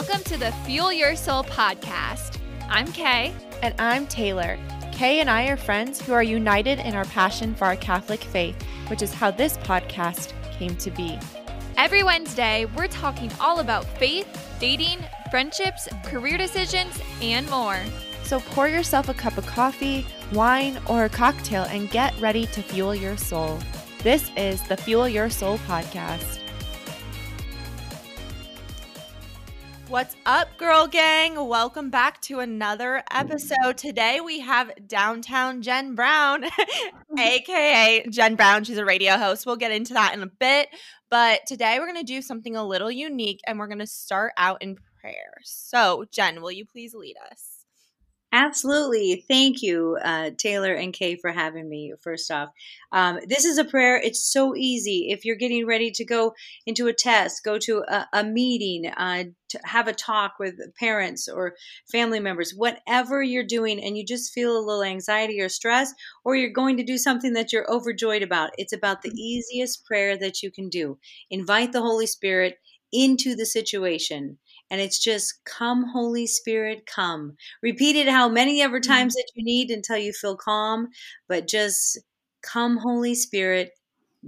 Welcome to the Fuel Your Soul podcast. I'm Kay. And I'm Taylor. Kay and I are friends who are united in our passion for our Catholic faith, which is how this podcast came to be. Every Wednesday, we're talking all about faith, dating, friendships, career decisions, and more. So pour yourself a cup of coffee, wine, or a cocktail and get ready to fuel your soul. This is the Fuel Your Soul podcast. What's up, girl gang? Welcome back to another episode. Today we have downtown Jen Brown, aka Jen Brown. She's a radio host. We'll get into that in a bit. But today we're going to do something a little unique and we're going to start out in prayer. So, Jen, will you please lead us? Absolutely. Thank you, uh, Taylor and Kay, for having me. First off, um, this is a prayer. It's so easy. If you're getting ready to go into a test, go to a, a meeting, uh, to have a talk with parents or family members, whatever you're doing, and you just feel a little anxiety or stress, or you're going to do something that you're overjoyed about, it's about the easiest prayer that you can do. Invite the Holy Spirit into the situation and it's just come holy spirit come. Repeat it how many ever mm-hmm. times that you need until you feel calm but just come holy spirit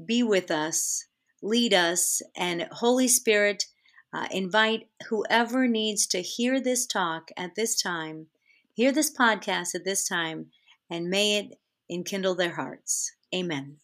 be with us lead us and holy spirit uh, invite whoever needs to hear this talk at this time hear this podcast at this time and may it enkindle their hearts. Amen.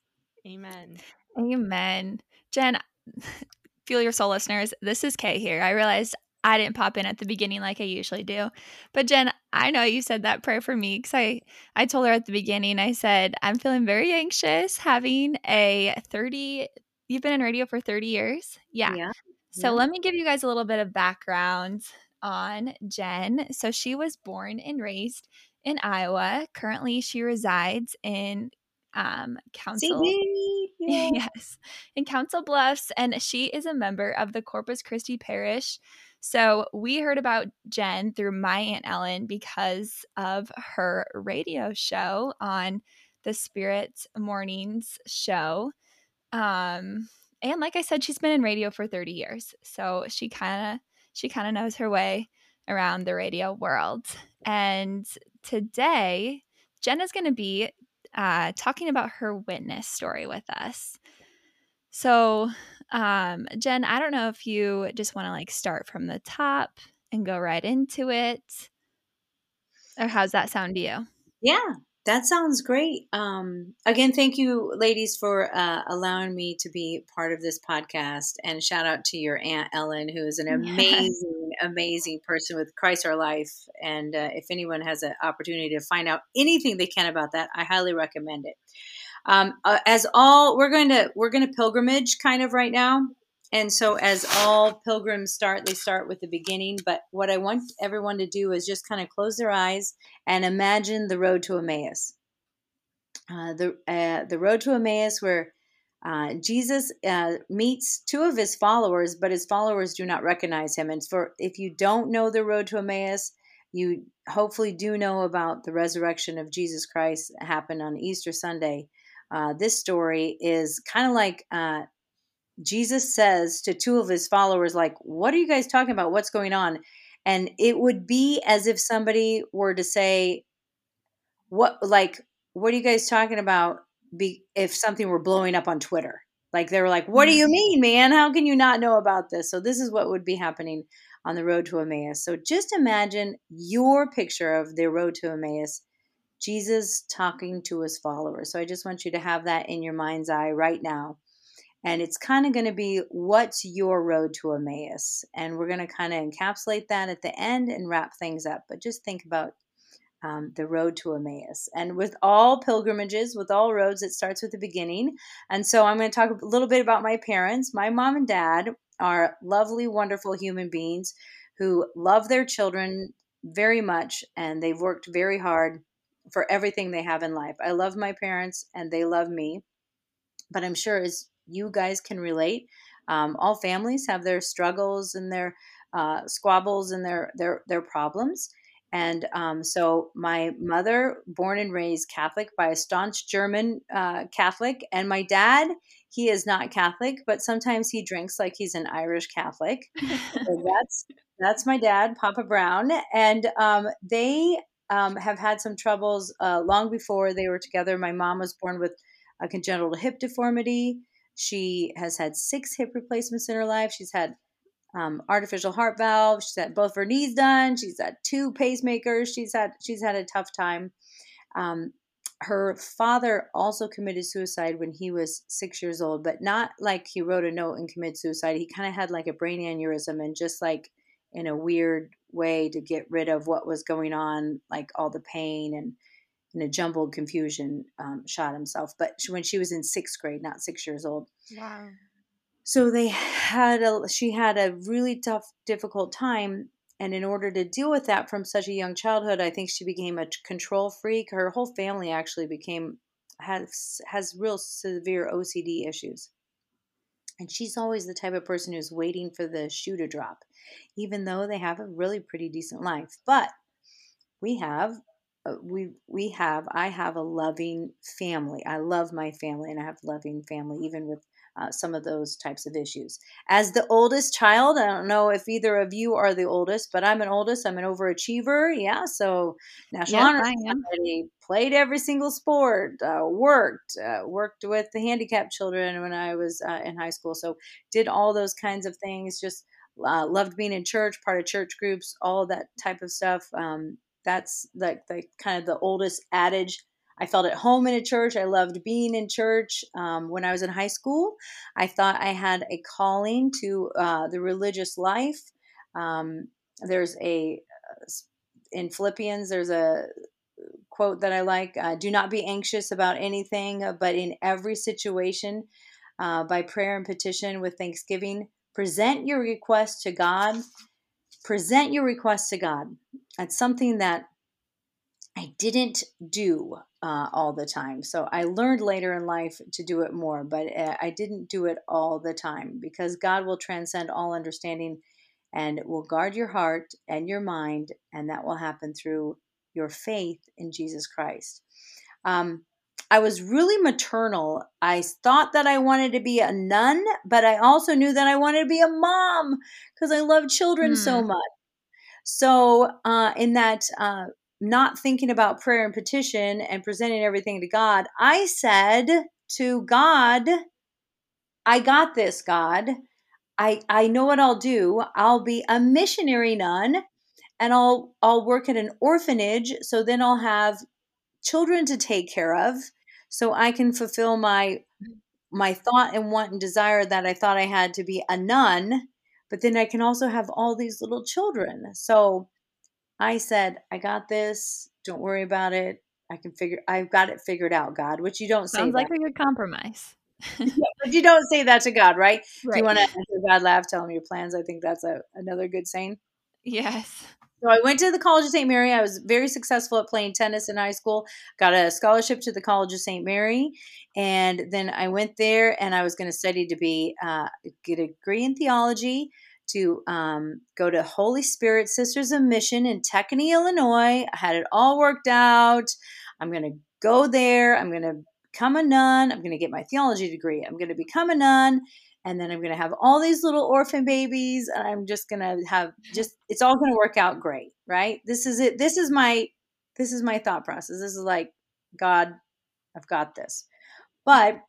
Amen. Amen. Jen Fuel Your Soul listeners, this is Kay here. I realized I didn't pop in at the beginning like I usually do. But Jen, I know you said that prayer for me because I, I told her at the beginning, I said, I'm feeling very anxious having a 30, you've been in radio for 30 years. Yeah. yeah. So yeah. let me give you guys a little bit of background on Jen. So she was born and raised in Iowa. Currently, she resides in um, Council. Yeah. yes, in Council Bluffs, and she is a member of the Corpus Christi Parish so we heard about Jen through my Aunt Ellen because of her radio show on the Spirit Mornings show. Um, and like I said, she's been in radio for 30 years. So she kind of she kind of knows her way around the radio world. And today, Jen is going to be uh, talking about her witness story with us. So um, Jen, I don't know if you just want to like start from the top and go right into it, or how's that sound to you? Yeah, that sounds great. Um, again, thank you, ladies, for uh, allowing me to be part of this podcast. And shout out to your Aunt Ellen, who is an amazing, yes. amazing person with Christ Our Life. And uh, if anyone has an opportunity to find out anything they can about that, I highly recommend it. Um, uh, as all we're going to we're going to pilgrimage kind of right now, and so as all pilgrims start, they start with the beginning. But what I want everyone to do is just kind of close their eyes and imagine the road to Emmaus. Uh, the uh, the road to Emmaus, where uh, Jesus uh, meets two of his followers, but his followers do not recognize him. And for if you don't know the road to Emmaus, you hopefully do know about the resurrection of Jesus Christ happened on Easter Sunday uh, this story is kind of like uh, Jesus says to two of his followers, like, "What are you guys talking about? What's going on?" And it would be as if somebody were to say, "What? Like, what are you guys talking about?" Be if something were blowing up on Twitter, like they were like, "What do you mm. mean, man? How can you not know about this?" So this is what would be happening on the road to Emmaus. So just imagine your picture of the road to Emmaus Jesus talking to his followers. So I just want you to have that in your mind's eye right now. And it's kind of going to be what's your road to Emmaus? And we're going to kind of encapsulate that at the end and wrap things up. But just think about um, the road to Emmaus. And with all pilgrimages, with all roads, it starts with the beginning. And so I'm going to talk a little bit about my parents. My mom and dad are lovely, wonderful human beings who love their children very much and they've worked very hard for everything they have in life. I love my parents and they love me, but I'm sure as you guys can relate, um, all families have their struggles and their uh, squabbles and their their their problems. And um, so my mother, born and raised Catholic by a staunch German uh, Catholic, and my dad, he is not Catholic, but sometimes he drinks like he's an Irish Catholic. so that's that's my dad, Papa Brown, and um, they um, have had some troubles uh, long before they were together. My mom was born with a congenital hip deformity. She has had six hip replacements in her life. She's had um, artificial heart valve. She's had both her knees done. She's had two pacemakers. She's had she's had a tough time. Um, her father also committed suicide when he was six years old, but not like he wrote a note and committed suicide. He kind of had like a brain aneurysm and just like in a weird way to get rid of what was going on, like all the pain and in a jumbled confusion, um, shot himself. But when she was in sixth grade, not six years old. Wow. So they had a, she had a really tough, difficult time. And in order to deal with that from such a young childhood, I think she became a control freak. Her whole family actually became, has, has real severe OCD issues. And she's always the type of person who's waiting for the shoe to drop, even though they have a really pretty decent life. But we have uh, we we have I have a loving family. I love my family and I have loving family even with uh, some of those types of issues. As the oldest child, I don't know if either of you are the oldest, but I'm an oldest. I'm an overachiever. Yeah, so National Honor Society, played every single sport, uh, worked, uh, worked with the handicapped children when I was uh, in high school. So did all those kinds of things. Just uh, loved being in church, part of church groups, all that type of stuff. Um, that's like the kind of the oldest adage I felt at home in a church. I loved being in church. Um, when I was in high school, I thought I had a calling to uh, the religious life. Um, there's a, uh, in Philippians, there's a quote that I like uh, Do not be anxious about anything, uh, but in every situation, uh, by prayer and petition with thanksgiving, present your request to God. Present your request to God. That's something that I didn't do uh, all the time. So I learned later in life to do it more, but uh, I didn't do it all the time because God will transcend all understanding and will guard your heart and your mind, and that will happen through your faith in Jesus Christ. Um, I was really maternal. I thought that I wanted to be a nun, but I also knew that I wanted to be a mom because I love children mm. so hmm. much. So, uh, in that uh, not thinking about prayer and petition and presenting everything to God, I said to God, I got this, God. I, I know what I'll do. I'll be a missionary nun and I'll I'll work at an orphanage so then I'll have children to take care of so I can fulfill my my thought and want and desire that I thought I had to be a nun, but then I can also have all these little children. So I said, I got this. Don't worry about it. I can figure. I've got it figured out, God. Which you don't say. Sounds like that. a good compromise. yeah, but you don't say that to God, right? right. Do you want to answer God laugh, tell him your plans? I think that's a another good saying. Yes. So I went to the College of St. Mary. I was very successful at playing tennis in high school. Got a scholarship to the College of St. Mary, and then I went there and I was going to study to be uh, get a degree in theology to um, go to Holy Spirit Sisters of Mission in Techny, Illinois. I had it all worked out. I'm going to go there. I'm going to become a nun. I'm going to get my theology degree. I'm going to become a nun. And then I'm going to have all these little orphan babies. And I'm just going to have just, it's all going to work out great. Right. This is it. This is my, this is my thought process. This is like, God, I've got this. But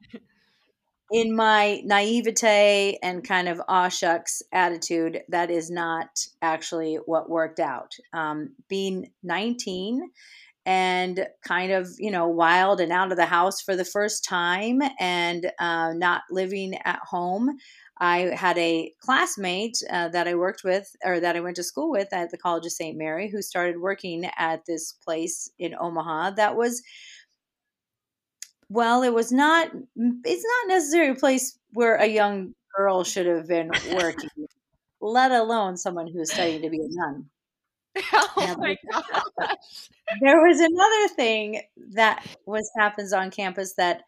in my naivete and kind of aw shucks attitude, that is not actually what worked out. Um, being 19 and kind of, you know, wild and out of the house for the first time and uh, not living at home. I had a classmate uh, that I worked with or that I went to school with at the College of St. Mary who started working at this place in Omaha that was well, it was not. It's not necessarily a place where a young girl should have been working, let alone someone who is studying to be a nun. Oh my gosh! There was another thing that was happens on campus that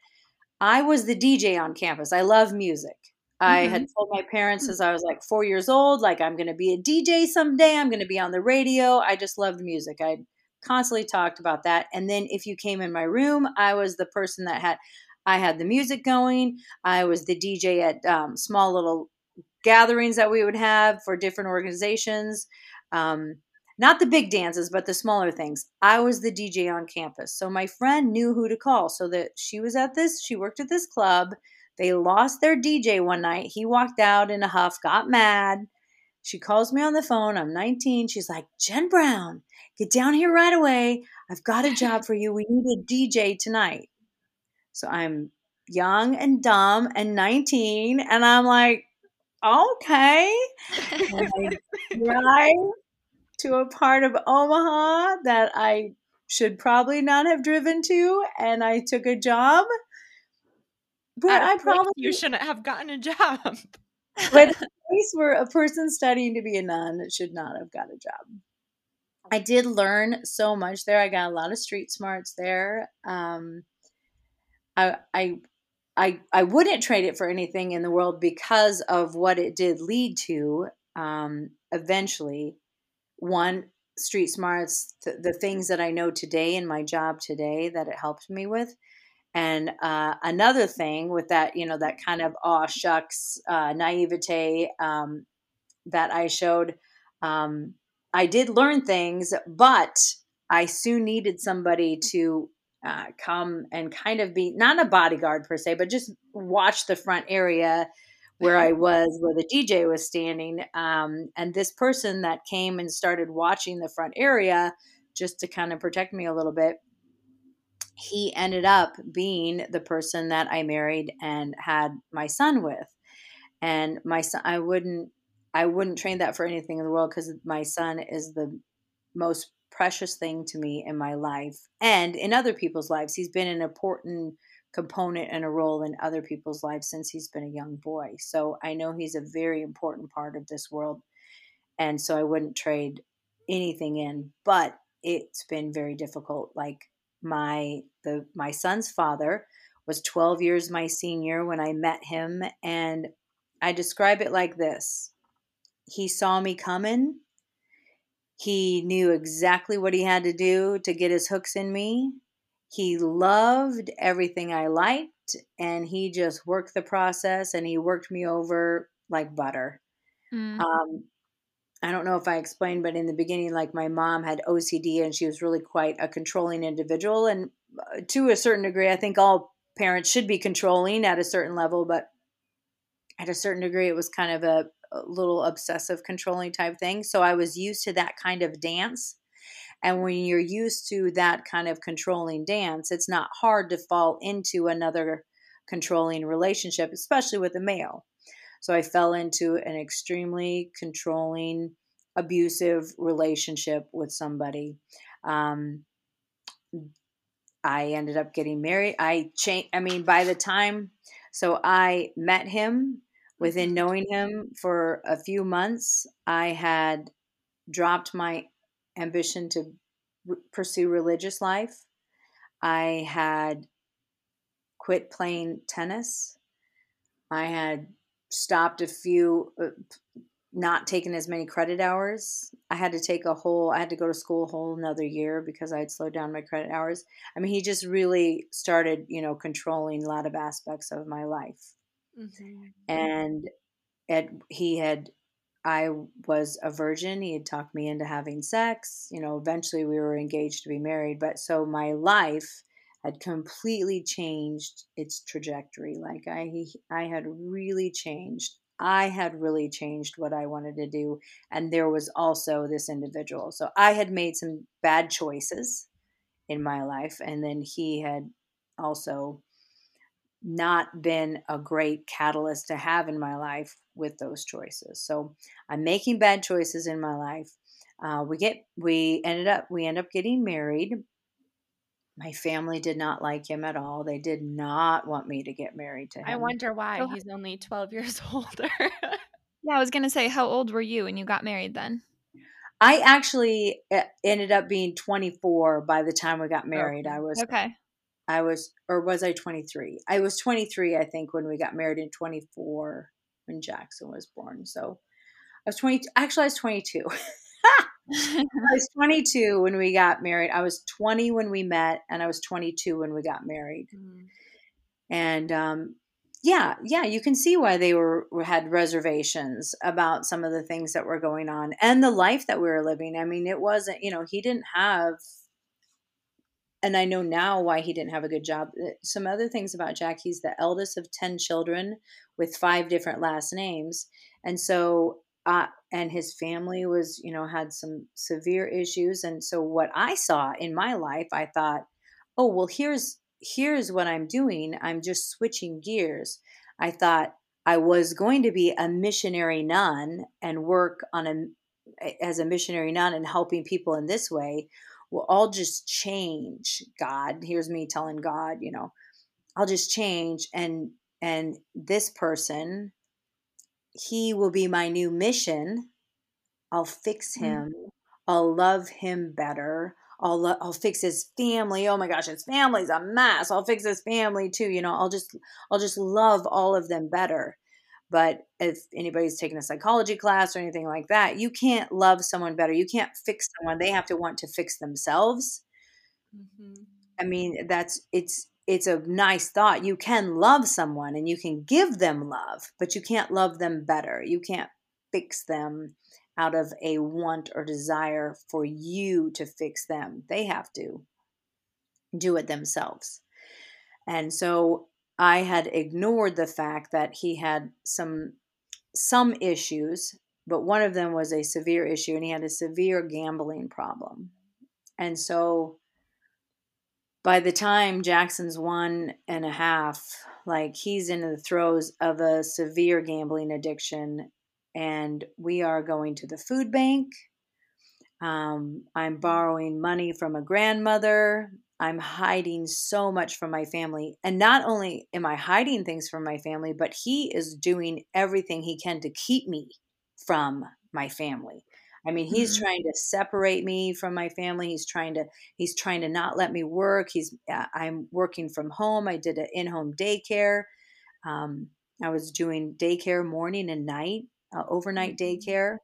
I was the DJ on campus. I love music. I had mm-hmm. told my parents hmm. as I was like four years old, like I'm going to be a DJ someday. I'm going to be on the radio. I just loved music. I constantly talked about that. And then if you came in my room, I was the person that had, I had the music going. I was the DJ at um, small little gatherings that we would have for different organizations. Um, not the big dances, but the smaller things. I was the DJ on campus. So my friend knew who to call. So that she was at this, she worked at this club they lost their DJ one night. He walked out in a huff, got mad. She calls me on the phone. I'm 19. She's like, Jen Brown, get down here right away. I've got a job for you. We need a DJ tonight. So I'm young and dumb and 19. And I'm like, okay. I drive to a part of Omaha that I should probably not have driven to. And I took a job but I probably you shouldn't have gotten a job. but place where a person studying to be a nun should not have got a job. I did learn so much there. I got a lot of street smarts there. Um, I, I, I, I wouldn't trade it for anything in the world because of what it did lead to. Um, eventually, one street smarts, th- the things that I know today in my job today that it helped me with, and uh, another thing with that, you know, that kind of aw shucks uh, naivete um, that I showed, um, I did learn things, but I soon needed somebody to uh, come and kind of be not a bodyguard per se, but just watch the front area where I was, where the DJ was standing. Um, and this person that came and started watching the front area just to kind of protect me a little bit he ended up being the person that I married and had my son with. And my son, I wouldn't, I wouldn't trade that for anything in the world because my son is the most precious thing to me in my life and in other people's lives. He's been an important component and a role in other people's lives since he's been a young boy. So I know he's a very important part of this world. And so I wouldn't trade anything in, but it's been very difficult. Like my the my son's father was 12 years my senior when I met him and I describe it like this. He saw me coming. He knew exactly what he had to do to get his hooks in me. He loved everything I liked and he just worked the process and he worked me over like butter. Mm. Um, I don't know if I explained, but in the beginning, like my mom had OCD and she was really quite a controlling individual. And uh, to a certain degree, I think all parents should be controlling at a certain level, but at a certain degree, it was kind of a, a little obsessive controlling type thing. So I was used to that kind of dance. And when you're used to that kind of controlling dance, it's not hard to fall into another controlling relationship, especially with a male. So I fell into an extremely controlling, abusive relationship with somebody. Um, I ended up getting married. I changed. I mean, by the time, so I met him. Within mm-hmm. knowing him for a few months, I had dropped my ambition to pursue religious life. I had quit playing tennis. I had stopped a few, uh, not taken as many credit hours. I had to take a whole, I had to go to school a whole another year because I had slowed down my credit hours. I mean, he just really started, you know, controlling a lot of aspects of my life. Mm-hmm. And it, he had, I was a virgin. He had talked me into having sex. You know, eventually we were engaged to be married. But so my life, had completely changed its trajectory. Like I I had really changed. I had really changed what I wanted to do and there was also this individual. So I had made some bad choices in my life and then he had also not been a great catalyst to have in my life with those choices. So I'm making bad choices in my life. Uh, we get we ended up we end up getting married my family did not like him at all. They did not want me to get married to him. I wonder why. He's only 12 years older. yeah, I was going to say, how old were you when you got married then? I actually eh, ended up being 24 by the time we got married. I was Okay. I was or was I 23? I was 23 I think when we got married in 24. when Jackson was born. So I was 20. Actually, I was 22. I was 22 when we got married. I was 20 when we met, and I was 22 when we got married. Mm. And um, yeah, yeah, you can see why they were had reservations about some of the things that were going on and the life that we were living. I mean, it wasn't, you know, he didn't have and I know now why he didn't have a good job. Uh, some other things about Jack, he's the eldest of 10 children with five different last names. And so uh, and his family was, you know, had some severe issues. And so what I saw in my life, I thought, oh, well, here's here's what I'm doing. I'm just switching gears. I thought I was going to be a missionary nun and work on a as a missionary nun and helping people in this way will all just change god here's me telling god you know i'll just change and and this person he will be my new mission. I'll fix mm. him. Mm-hmm. I'll love him better. I'll lo- I'll fix his family. Oh my gosh, his family's a mess. I'll fix his family too. You know, I'll just I'll just love all of them better. But if anybody's taking a psychology class or anything like that, you can't love someone better. You can't fix someone. They have to want to fix themselves. Mm-hmm. I mean, that's it's it's a nice thought. You can love someone and you can give them love, but you can't love them better. You can't fix them out of a want or desire for you to fix them. They have to do it themselves. And so I had ignored the fact that he had some some issues, but one of them was a severe issue and he had a severe gambling problem. And so by the time Jackson's one and a half, like he's in the throes of a severe gambling addiction, and we are going to the food bank. Um, I'm borrowing money from a grandmother. I'm hiding so much from my family. And not only am I hiding things from my family, but he is doing everything he can to keep me from my family. I mean, he's mm-hmm. trying to separate me from my family. He's trying to he's trying to not let me work. He's uh, I'm working from home. I did an in-home daycare. Um, I was doing daycare morning and night, uh, overnight mm-hmm. daycare.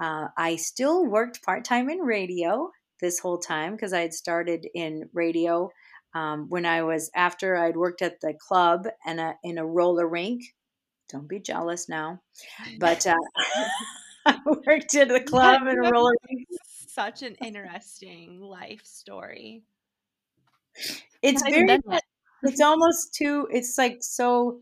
Uh, I still worked part time in radio this whole time because I had started in radio um, when I was after I'd worked at the club and a, in a roller rink. Don't be jealous now, but. Uh, I worked at the club and roller. Rink. Such an interesting life story. It's very. It's almost too. It's like so.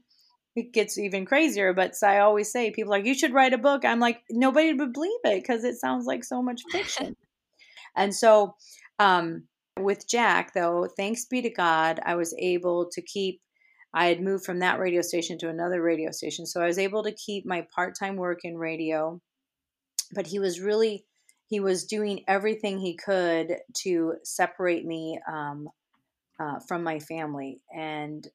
It gets even crazier. But I always say, people like you should write a book. I'm like nobody would believe it because it sounds like so much fiction. And so, um, with Jack, though, thanks be to God, I was able to keep I had moved from that radio station to another radio station. So I was able to keep my part time work in radio but he was really he was doing everything he could to separate me um, uh, from my family and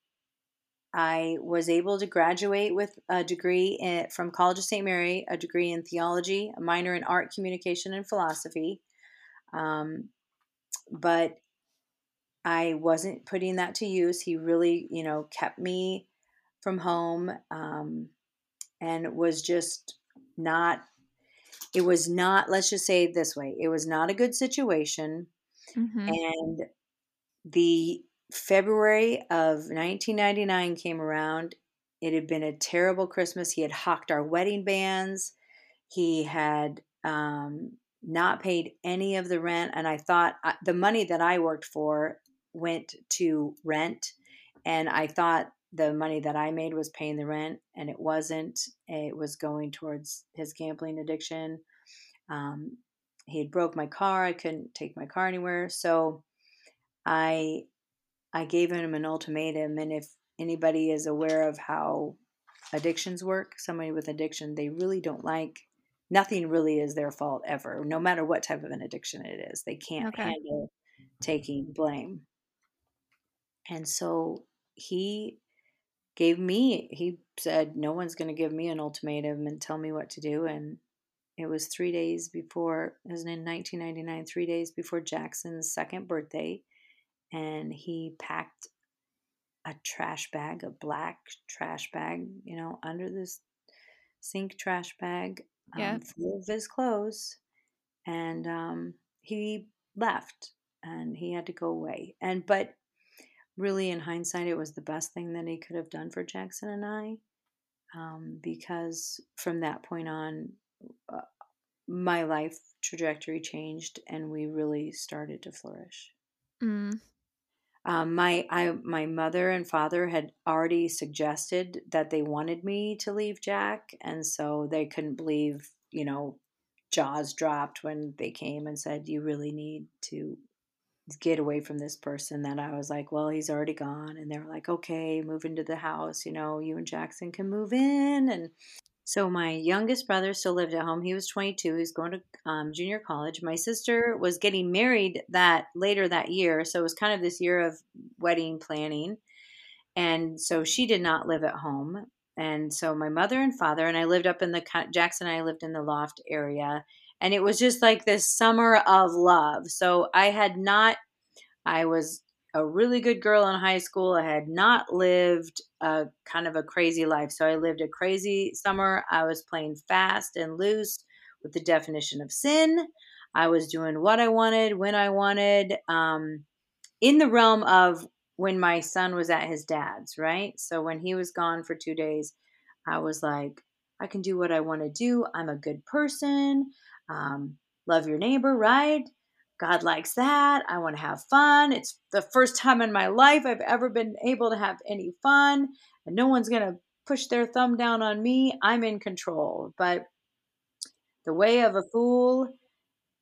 i was able to graduate with a degree in, from college of st mary a degree in theology a minor in art communication and philosophy um, but i wasn't putting that to use. He really you know kept me from home um, and was just not it was not let's just say it this way it was not a good situation. Mm-hmm. and the february of 1999 came around. It had been a terrible christmas. He had hawked our wedding bands. He had um, not paid any of the rent and i thought uh, the money that i worked for went to rent and i thought the money that I made was paying the rent, and it wasn't. It was going towards his gambling addiction. Um, he had broke my car. I couldn't take my car anywhere, so I I gave him an ultimatum. And if anybody is aware of how addictions work, somebody with addiction, they really don't like. Nothing really is their fault ever, no matter what type of an addiction it is. They can't okay. handle taking blame. And so he gave me he said no one's going to give me an ultimatum and tell me what to do and it was three days before it was in 1999 three days before jackson's second birthday and he packed a trash bag a black trash bag you know under this sink trash bag um, Yeah. full of his clothes, and um, he left, and he had to go away. And but really, in hindsight, it was the best thing that he could have done for Jackson and I, um, because from that point on, uh, my life trajectory changed, and we really started to flourish. Mm. Um, my I my mother and father had already suggested that they wanted me to leave Jack, and so they couldn't believe, you know, jaws dropped when they came and said, "You really need to get away from this person." That I was like, "Well, he's already gone," and they were like, "Okay, move into the house. You know, you and Jackson can move in." And so my youngest brother still lived at home. He was 22. He was going to um, junior college. My sister was getting married that later that year, so it was kind of this year of wedding planning. And so she did not live at home. And so my mother and father and I lived up in the Jackson I lived in the loft area, and it was just like this summer of love. So I had not I was a really good girl in high school. I had not lived a kind of a crazy life. So I lived a crazy summer. I was playing fast and loose with the definition of sin. I was doing what I wanted, when I wanted, um, in the realm of when my son was at his dad's, right? So when he was gone for two days, I was like, I can do what I want to do. I'm a good person. Um, love your neighbor, right? God likes that. I want to have fun. It's the first time in my life I've ever been able to have any fun, and no one's going to push their thumb down on me. I'm in control. But the way of a fool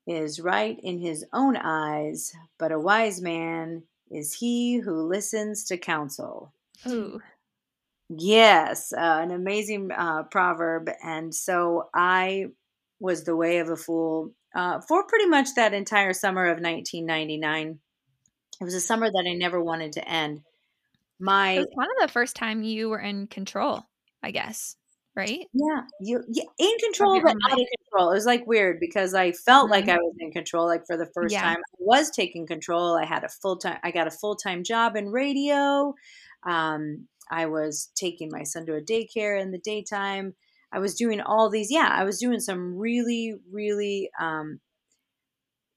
is right in his own eyes, but a wise man is he who listens to counsel. Ooh. Yes, uh, an amazing uh, proverb. And so I was the way of a fool uh, for pretty much that entire summer of 1999. It was a summer that I never wanted to end. My It was kind of the first time you were in control, I guess, right? yeah, you yeah, in control but out of control. It was like weird because I felt like Mhm. I was in control. Like for the first Yeah. time, I was taking control. I had a full time. I got a full time job in radio. Um, I was taking my son to a daycare in the daytime. I was doing all these. Yeah, I was doing some really, really um,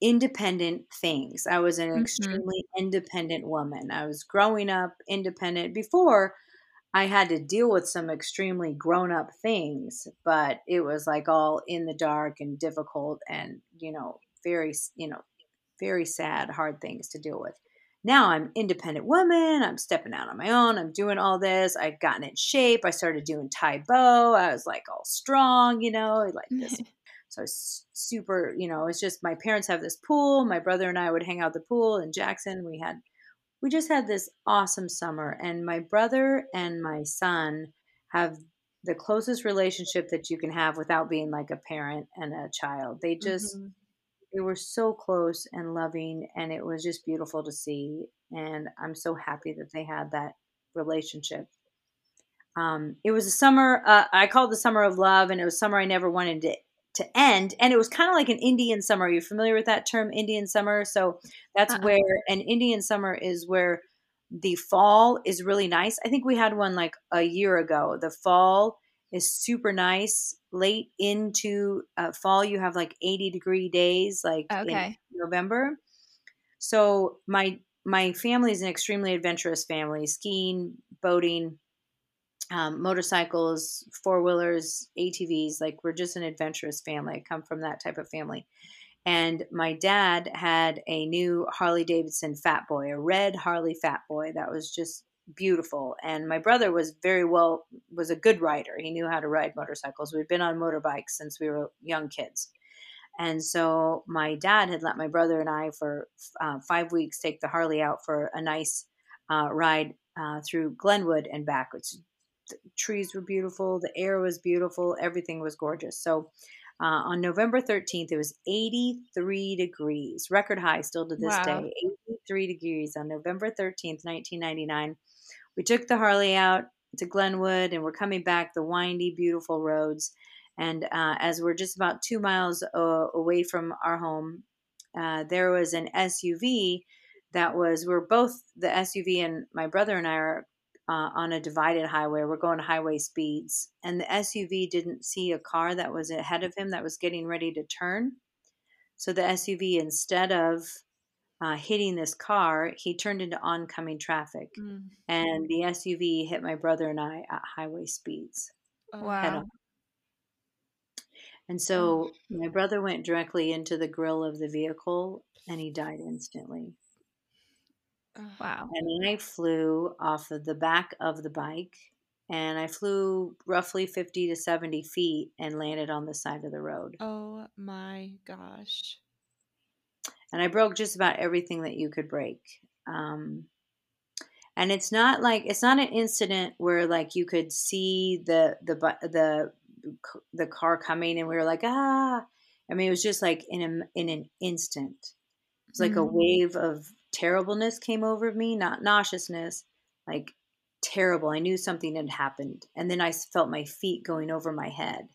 independent things. I was an Mhm. extremely independent woman. I was growing up independent before I had to deal with some extremely grown up things, but it was like all in the dark and difficult and, you know, very, you know, very sad, hard things to deal with. Now I'm independent woman. I'm stepping out on my own. I'm doing all this. I've gotten in shape. I started doing Tae Bo. I was like all strong, you know, like this so I was super, you know, it's just my parents have this pool. My brother and I would hang out at the pool in Jackson. We had, we just had this awesome summer. And my brother and my son have the closest relationship that you can have without being like a parent and a child. They just, Mhm. They were so close and loving. And it was just beautiful to see. And I'm so happy that they had that relationship. Um, it was a summer, uh, I called the summer of love, and it was summer I never wanted to to end and it was kind of like an indian summer are you familiar with that term indian summer so that's Uh-uh. where an indian summer is where the fall is really nice i think we had one like a year ago the fall is super nice late into uh, fall you have like 80 degree days like in Okay. november so my my family is an extremely adventurous family skiing boating um, motorcycles, four wheelers, ATVs. Like we're just an adventurous family. I come from that type of family. And my dad had a new Harley Davidson Fat Boy, a red Harley Fat Boy that was just beautiful. And my brother was very well, was a good rider. He knew how to ride motorcycles. We'd been on motorbikes since we were young kids. And so my dad had let my brother and I for uh, five weeks take the Harley out for a nice uh, ride uh, through Glenwood and back. Which the trees were beautiful, the air was beautiful, everything was gorgeous. So uh, on November 13th, it was 83 degrees, record high still to this Wow. day, 83 degrees on November 13th, 1999. We took the Harley out to Glenwood and we're coming back the windy, beautiful roads. And uh, as we're just about two miles uh, away from our home, uh, there was an SUV that was, we're both, the SUV and my brother and I are uh, on a divided highway. We're going highway speeds, and the SUV didn't see a car that was ahead of him that was getting ready to turn. So the SUV, instead of uh, hitting this car, he turned into oncoming traffic, Mm. and the SUV hit my brother and I at highway speeds. Oh, Wow. And so my brother went directly into the grill of the vehicle and he died instantly. Wow. And I flew off of the back of the bike and I flew roughly 50 to 70 feet and landed on the side of the road. Oh my gosh. And I broke just about everything that you could break. Um, and it's not like it's not an incident where like you could see the the the the car coming and we were like ah. I mean it was just like in a in an instant. It was like a Mhm. wave of terribleness came over me not nauseousness like terrible. I knew something had happened. And then i felt my feet going over my head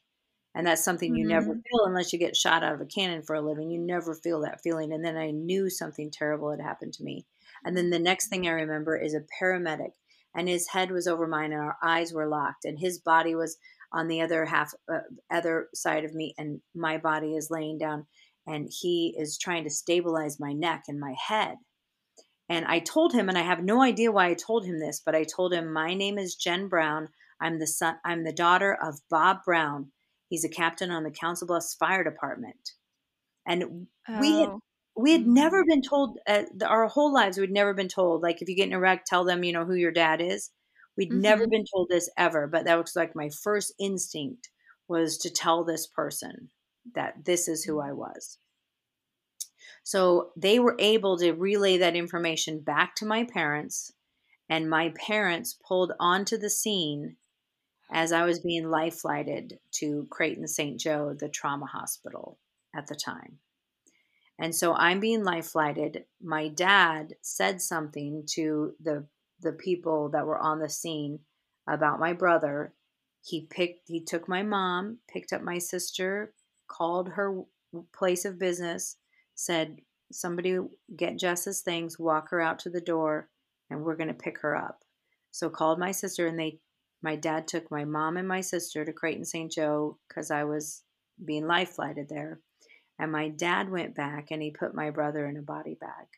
and that's something you never feel unless you get shot out of a cannon for a living you never feel that feeling and then i knew something terrible had happened to me. And then the next thing i remember is a paramedic and his head was over mine and our eyes were locked and his body was on the other half uh, other side of me and my body is laying down and he is trying to stabilize my neck and my head. And i told him and i have no idea why i told him this but i told him my name is jen brown. I'm the son i'm the daughter of bob brown he's a captain on the council bluffs fire department. And we had Oh. we had never mm-hmm. been told uh, our whole lives we'd never been told like if you get in a wreck tell them you know who your dad is. We'd never mm-hmm. been told this ever but that was like my first instinct was to tell this person that this is who mm-hmm. i was. So they were able to relay that information back to my parents and my parents pulled onto the scene as i was being life flighted to creighton st joe the trauma hospital at the time and so I'm being life flighted. My dad said something to the the people that were on the scene about my brother. He picked he took my mom, picked up my sister, called her place of business, said somebody get Jess's things, walk her out to the door and we're going to pick her up. So called my sister and they my dad took my mom and my sister to Creighton St. Joe cuz I was being life flighted there. And my dad went back and he put my brother in a body bag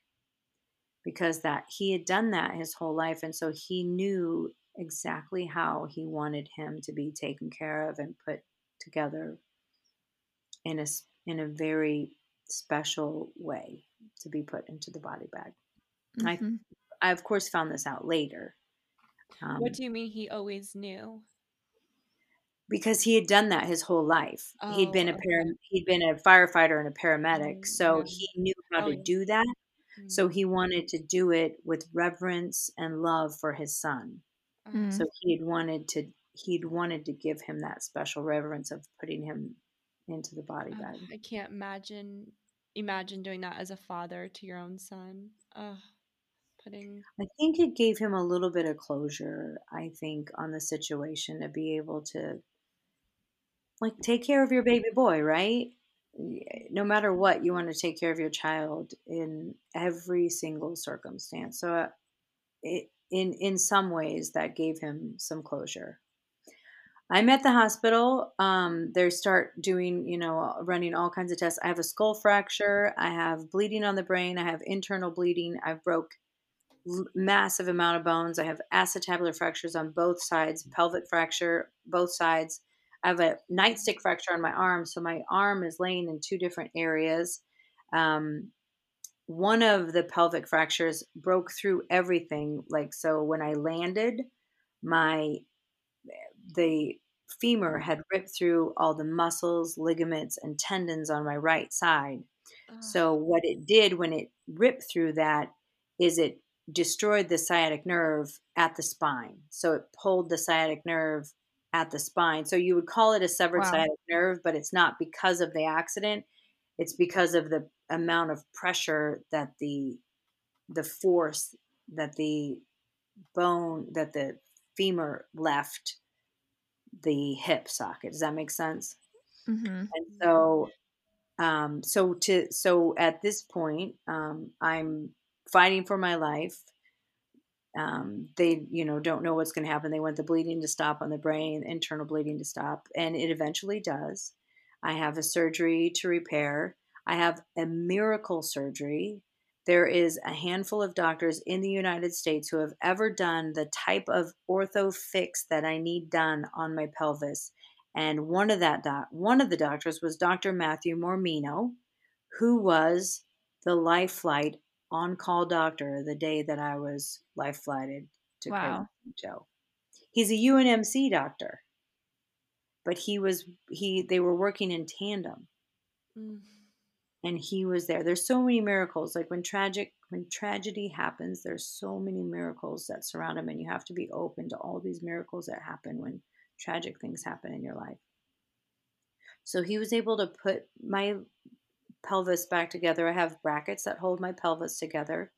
because that he had done that his whole life and so he knew exactly how he wanted him to be taken care of and put together in a in a very special way to be put into the body bag. I- Mhm. I of course found this out later. Um, what do you mean he always knew? because he had done that his whole life. he'd been Oh, a okay. param- he'd been a firefighter and a paramedic, Mm, so he knew how Oh, to yeah. do that. Mm. So he wanted to do it with reverence and love for his son. Uh, Mm. So he had wanted to he'd wanted to give him that special reverence of putting him into the body bag. I can't imagine imagine doing that as a father to your own son. Putting I think it gave him a little bit of closure, I think, on the situation to be able to like take care of your baby boy, right? No matter what, you want to take care of your child in every single circumstance. So uh, it, in in some ways that gave him some closure. I'm at the hospital. Um, they start doing, you know, running all kinds of tests. I have a skull fracture. I have bleeding on the brain. I have internal bleeding. I've broke massive amount of bones. I have acetabular fractures on both sides, mm. pelvic fracture, both sides. I have a nightstick fracture on my arm, so my arm is laying in two different areas. Um, one of the pelvic fractures broke through everything. Like so, when I landed, my the femur mm. had ripped through all the muscles, ligaments, and tendons on my right side. ugh, So what it did when it ripped through that is it destroyed the sciatic nerve at the spine. So it pulled the sciatic nerve at the spine. So you would call it a severed Wow. sciatic nerve, but it's not because of the accident. It's because of the amount of pressure that the the force that the bone that the femur left the hip socket. Does that make sense? Mhm. and so um so to so at this point um i'm fighting for my life. Um, they you know don't know what's going to happen. They want the bleeding to stop on the brain internal bleeding to stop and it eventually does. I have a surgery to repair. I have a miracle surgery. There is a handful of doctors in the united states who have ever done the type of ortho fix that i need done on my pelvis. And one of that doc- one of the doctors was dr matthew mormino who was the life flight on call doctor the day that I was life flighted to Wow. Joe. He's a UNMC doctor, but he was he they were working in tandem, Mm. and he was there. There's so many miracles. Like when tragic when tragedy happens, there's so many miracles that surround him, and you have to be open to all these miracles that happen when tragic things happen in your life. So he was able to put my pelvis back together. I have brackets that hold my pelvis together,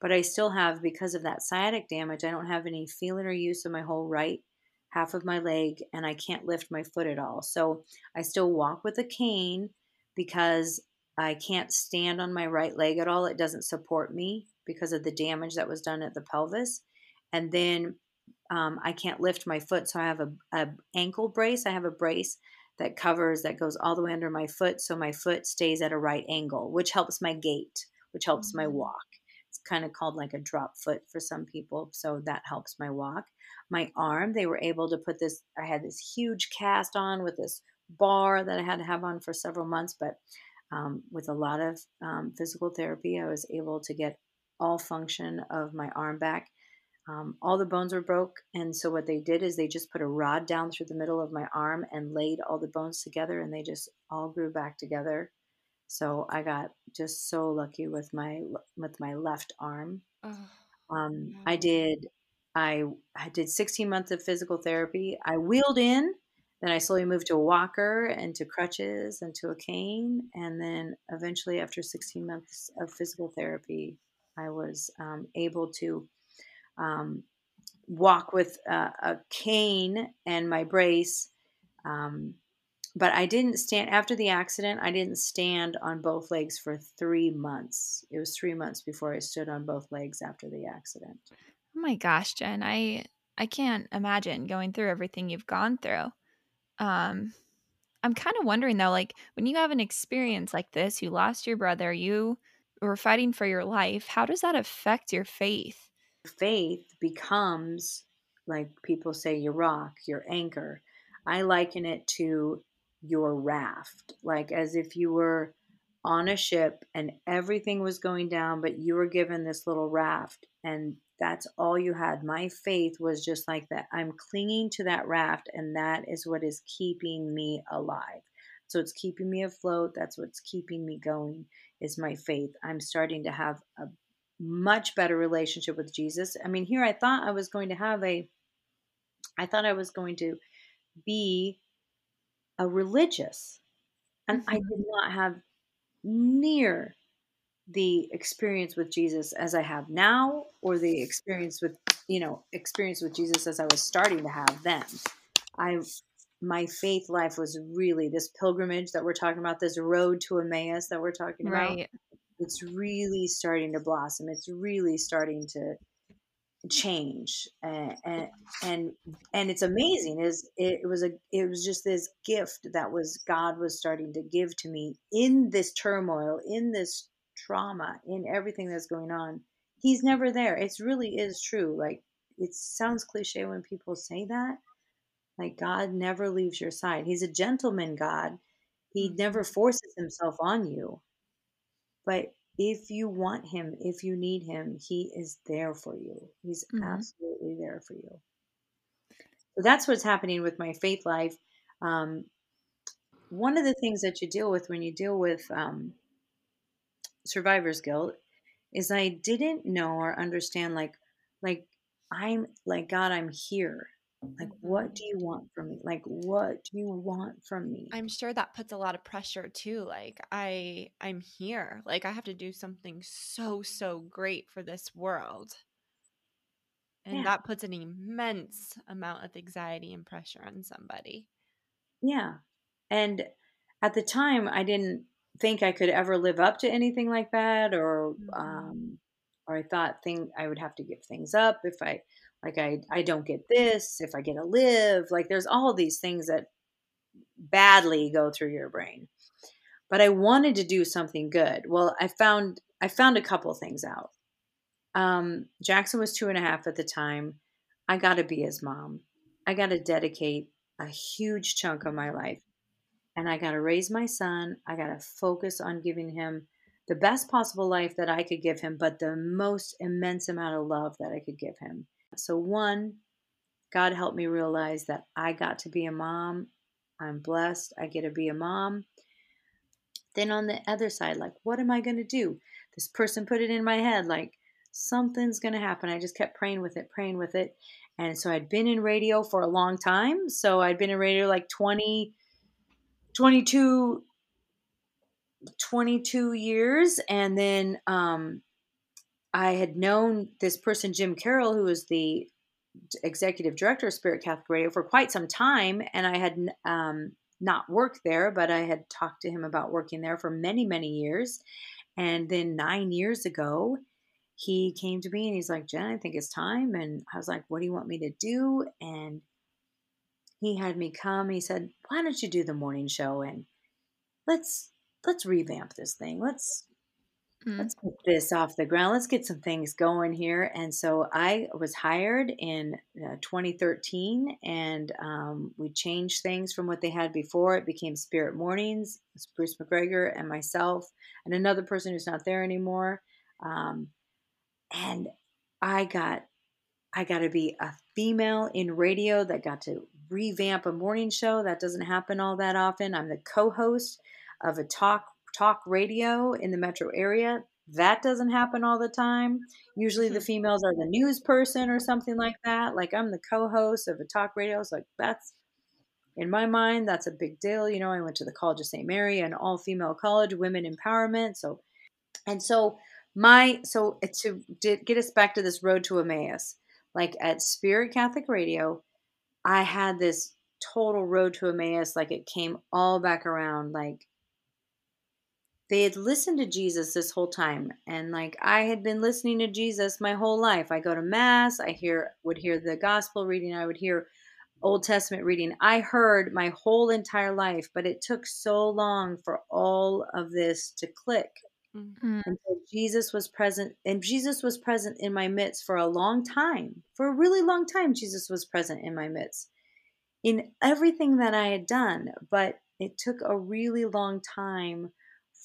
but I still have, because of that sciatic damage, I don't have any feeling or use of my whole right half of my leg, and I can't lift my foot at all. So I still walk with a cane because I can't stand on my right leg at all. It doesn't support me because of the damage that was done at the pelvis. And then um, I can't lift my foot, so I have a, a ankle brace. I have a brace that covers that goes all the way under my foot so my foot stays at a right angle which helps my gait which helps my Mhm. walk. It's kind of called like a drop foot for some people so that helps my walk. My arm they were able to put this i had this huge cast on with this bar that i had to have on for several months but um, with a lot of um, physical therapy i was able to get all function of my arm back um, all the bones were broke, and so what they did is they just put a rod down through the middle of my arm and laid all the bones together, and they just all grew back together. So I got just so lucky with my with my left arm. Oh, Um, Wow. I did I I did 16 months of physical therapy. I wheeled in, then I slowly moved to a walker and to crutches and to a cane, and then eventually, after 16 months of physical therapy, I was um, able to um, walk with a, a cane and my brace. Um, but I didn't stand after the accident. I didn't stand on both legs for three months. It was three months before I stood on both legs after the accident. Oh my gosh, Jen, I I can't imagine going through everything you've gone through. Um I'm kind of wondering though, like when you have an experience like this, you lost your brother, you were fighting for your life, how does that affect your faith? Faith becomes, like people say, your rock, your anchor. I liken it to your raft, like as if you were on a ship and everything was going down, but you were given this little raft, and that's all you had. My faith was just like that. I'm clinging to that raft, and that is what is keeping me alive. So it's keeping me afloat. That's what's keeping me going, is my faith. I'm starting to have a much better relationship with Jesus. I mean, here I thought I was going to have a, I thought I was going to be a religious, and I mm-hmm. did not have near the experience with Jesus as I have now, or the experience with you know experience with Jesus as I was starting to have then. I my faith life was really this pilgrimage that we're talking about, this road to Emmaus that we're talking about. It's really starting to blossom. It's really starting to change, and and and, and it's amazing. Is it, it was a it was just this gift that was God was starting to give to me in this turmoil, in this trauma, in everything that's going on. He's never there. It really is true. Like it sounds cliche when people say that. Like God never leaves your side. He's a gentleman God. He mm-hmm. never forces himself on you. But if you want him, if you need him, he is there for you. He's Mhm. absolutely there for you. So that's what's happening with my faith life. Um, one of the things that you deal with when you deal with um, survivor's guilt is I didn't know or understand like like I'm like God, I'm here. Like, what do you want from me? Like, what do you want from me? I'm sure that puts a lot of pressure too. Like I I'm here. Like I have to do something so so great for this world. And Yeah. that puts an immense amount of anxiety and pressure on somebody. Yeah. And at the time, I didn't think I could ever live up to anything like that or Mhm. um, or I thought thing I would have to give things up if I like I I don't get this, if I get to live. Like there's all these things that badly go through your brain. But I wanted to do something good. Well, I found I found a couple things out. Um, Jackson was two and a half at the time. I got to be his mom. I got to dedicate a huge chunk of my life. And I got to raise my son. I got to focus on giving him the best possible life that I could give him, but the most immense amount of love that I could give him. So, one, God helped me realize that I got to be a mom. I'm blessed. I get to be a mom. Then on the other side, like, what am I going to do? This person put it in my head, like, something's going to happen. I just kept praying with it, praying with it. And so I'd been in radio for a long time. So I'd been in radio like 20, 22, 22 years. And then um, I had known this person, Jim Carroll, who was the executive director of Spirit Catholic Radio for quite some time. And I had um, not worked there, but I had talked to him about working there for many, many years. And then nine years ago, he came to me and he's like, Jen, I think it's time. And I was like, what do you want me to do? And he had me come. He said, why don't you do the morning show and let's let's revamp this thing. Let's mm. let's get this off the ground. Let's get some things going here. And so I was hired in uh, 2013, and um, we changed things from what they had before. It became Spirit Mornings. It's Bruce McGregor and myself, and another person who's not there anymore. Um, and I got I got to be a female in radio that got to revamp a morning show. That doesn't happen all that often. I'm the co-host of a talk talk radio in the metro area. That doesn't happen all the time. Usually the hmm. females are the news person or something like that. Like I'm the co-host of a talk radio. It's like that's in my mind, that's a big deal. You know, I went to the College of St. Mary, an all-female college, women empowerment. So and so my so to get us back to this road to Emmaus, like at Spirit Catholic Radio, I had this total road to Emmaus, like it came all back around. Like they had listened to Jesus this whole time, and like I had been listening to Jesus my whole life. I go to mass, I hear would hear the gospel reading, I would hear Old Testament reading. I heard my whole entire life, but it took so long for all of this to click. Mm-hmm. And so Jesus was present, and Jesus was present in my midst for a long time. For a really long time, Jesus was present in my midst in everything that I had done. But it took a really long time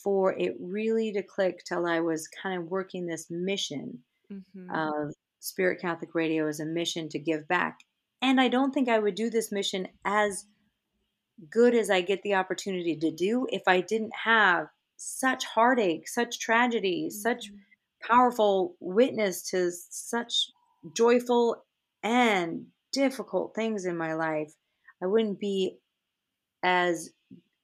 for it really to click till I was kind of working this mission mm-hmm. of Spirit Catholic Radio as a mission to give back. And I don't think I would do this mission as good as I get the opportunity to do if I didn't have such heartache, such tragedy, mm-hmm. such powerful witness to such joyful and difficult things in my life, I wouldn't be as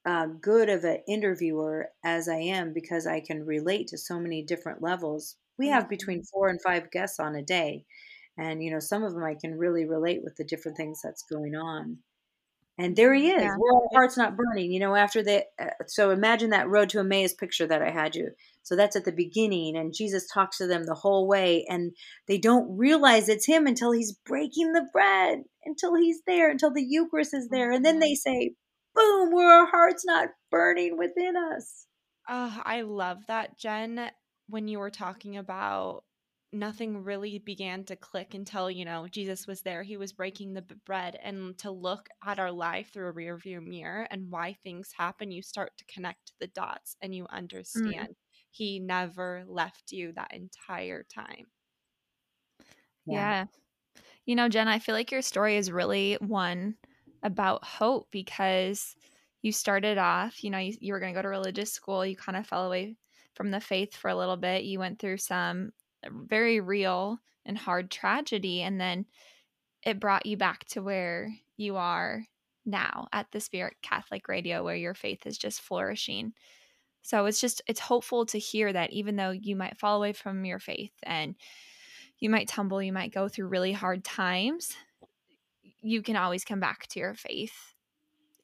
uh, good of an interviewer as I am because I can relate to so many different levels. We have mm-hmm. between four and five guests on a day. And, you know, some of them I can really relate with the different things that's going on. And there he is. Yeah. World heart's not burning. You know, after that. Uh, so imagine that road to Emmaus picture that I had you. So that's at the beginning, and Jesus talks to them the whole way, and they don't realize it's him until he's breaking the bread, until he's there, until the Eucharist is there, and then they mm-hmm. say, "Boom! Where our heart's not burning within us." Oh, I love that, Jen. When you were talking about nothing really began to click until you know jesus was there he was breaking the bread and to look at our life through a rear view mirror and why things happen you start to connect the dots and you mm. understand mm. he never left you that entire time yeah. yeah you know jen i feel like your story is really one about hope because you started off you know you, you were going to go to religious school you kind of fell away from the faith for a little bit you went through some very real and hard tragedy and then it brought you back to where you are now at the spirit catholic radio where your faith is just flourishing. So it's just it's hopeful to hear that even though you might fall away from your faith and you might tumble you might go through really hard times you can always come back to your faith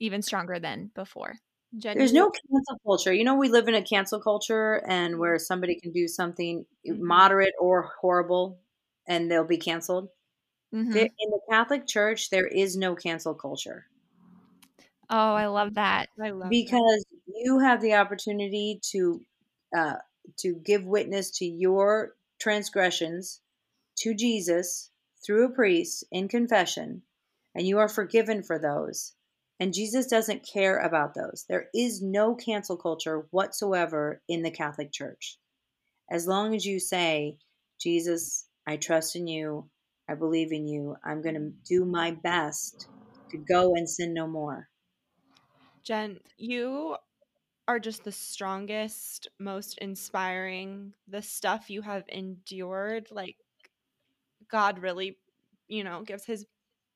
even stronger than before There's no cancel culture. You know, we live in a cancel culture and where somebody can do something Mhm. moderate or horrible and they'll be canceled. Mhm. In the Catholic Church, there is no cancel culture Oh, I love that. I love that. because you have the opportunity to uh, to give witness to your transgressions to Jesus through a priest in confession, and you are forgiven for those. And Jesus doesn't care about those. There is no cancel culture whatsoever in the Catholic Church. As long as you say, Jesus, I trust in you, I believe in you, I'm going to do my best to go and sin no more. Jen, you are just the strongest, most inspiring. The stuff you have endured, like God really, you know, gives his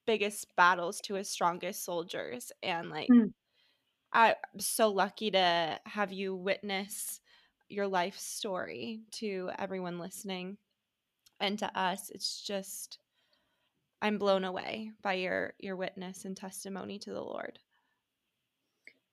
biggest battles to his strongest soldiers. And like, Mm. I'm so lucky to have you witness your life story to everyone listening and to us. It's just, I'm blown away by your your witness and testimony to the Lord.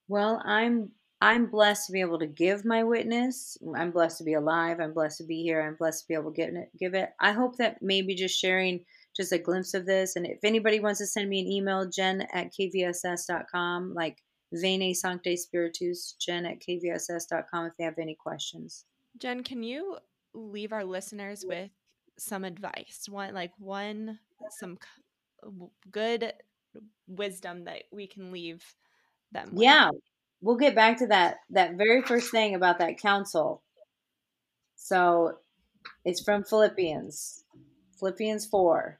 Well, I'm I'm blessed to be able to give my witness. I'm blessed to be alive. I'm blessed to be here. I'm blessed to be able to give it. Give it. I hope that maybe just sharing just a glimpse of this, and if anybody wants to send me an email, Jen at kvss.com, like Veni Sancte Spiritus, Jen at kvss.com, if they have any questions. Jen, can you leave our listeners with some advice? One like one some good wisdom that we can leave them with. Yeah, we'll get back to that that very first thing about that council. So it's from Philippians, Philippians 4.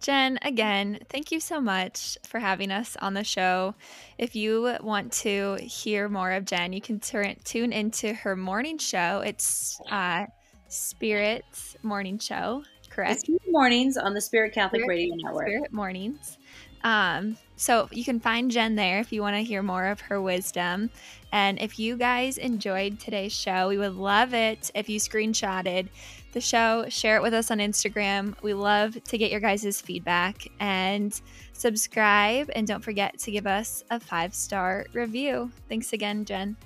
Jen, again, thank you so much for having us on the show. If you want to hear more of Jen, you can turn, tune into her morning show. It's uh, Spirit's morning show, correct? It's mornings on the Spirit Catholic Spirit- Radio Network. Spirit Mornings. Um, so you can find Jen there if you want to hear more of her wisdom. And if you guys enjoyed today's show, we would love it if you screenshotted the show, share it with us on Instagram. We love to get your guys' feedback and subscribe. And don't forget to give us a five star review. Thanks again, Jen.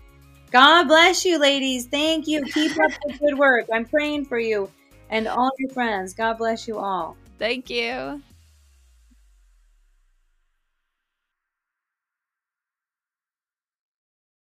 God bless you, ladies. Thank you. Keep up the good work. I'm praying for you and all your friends. God bless you all. Thank you.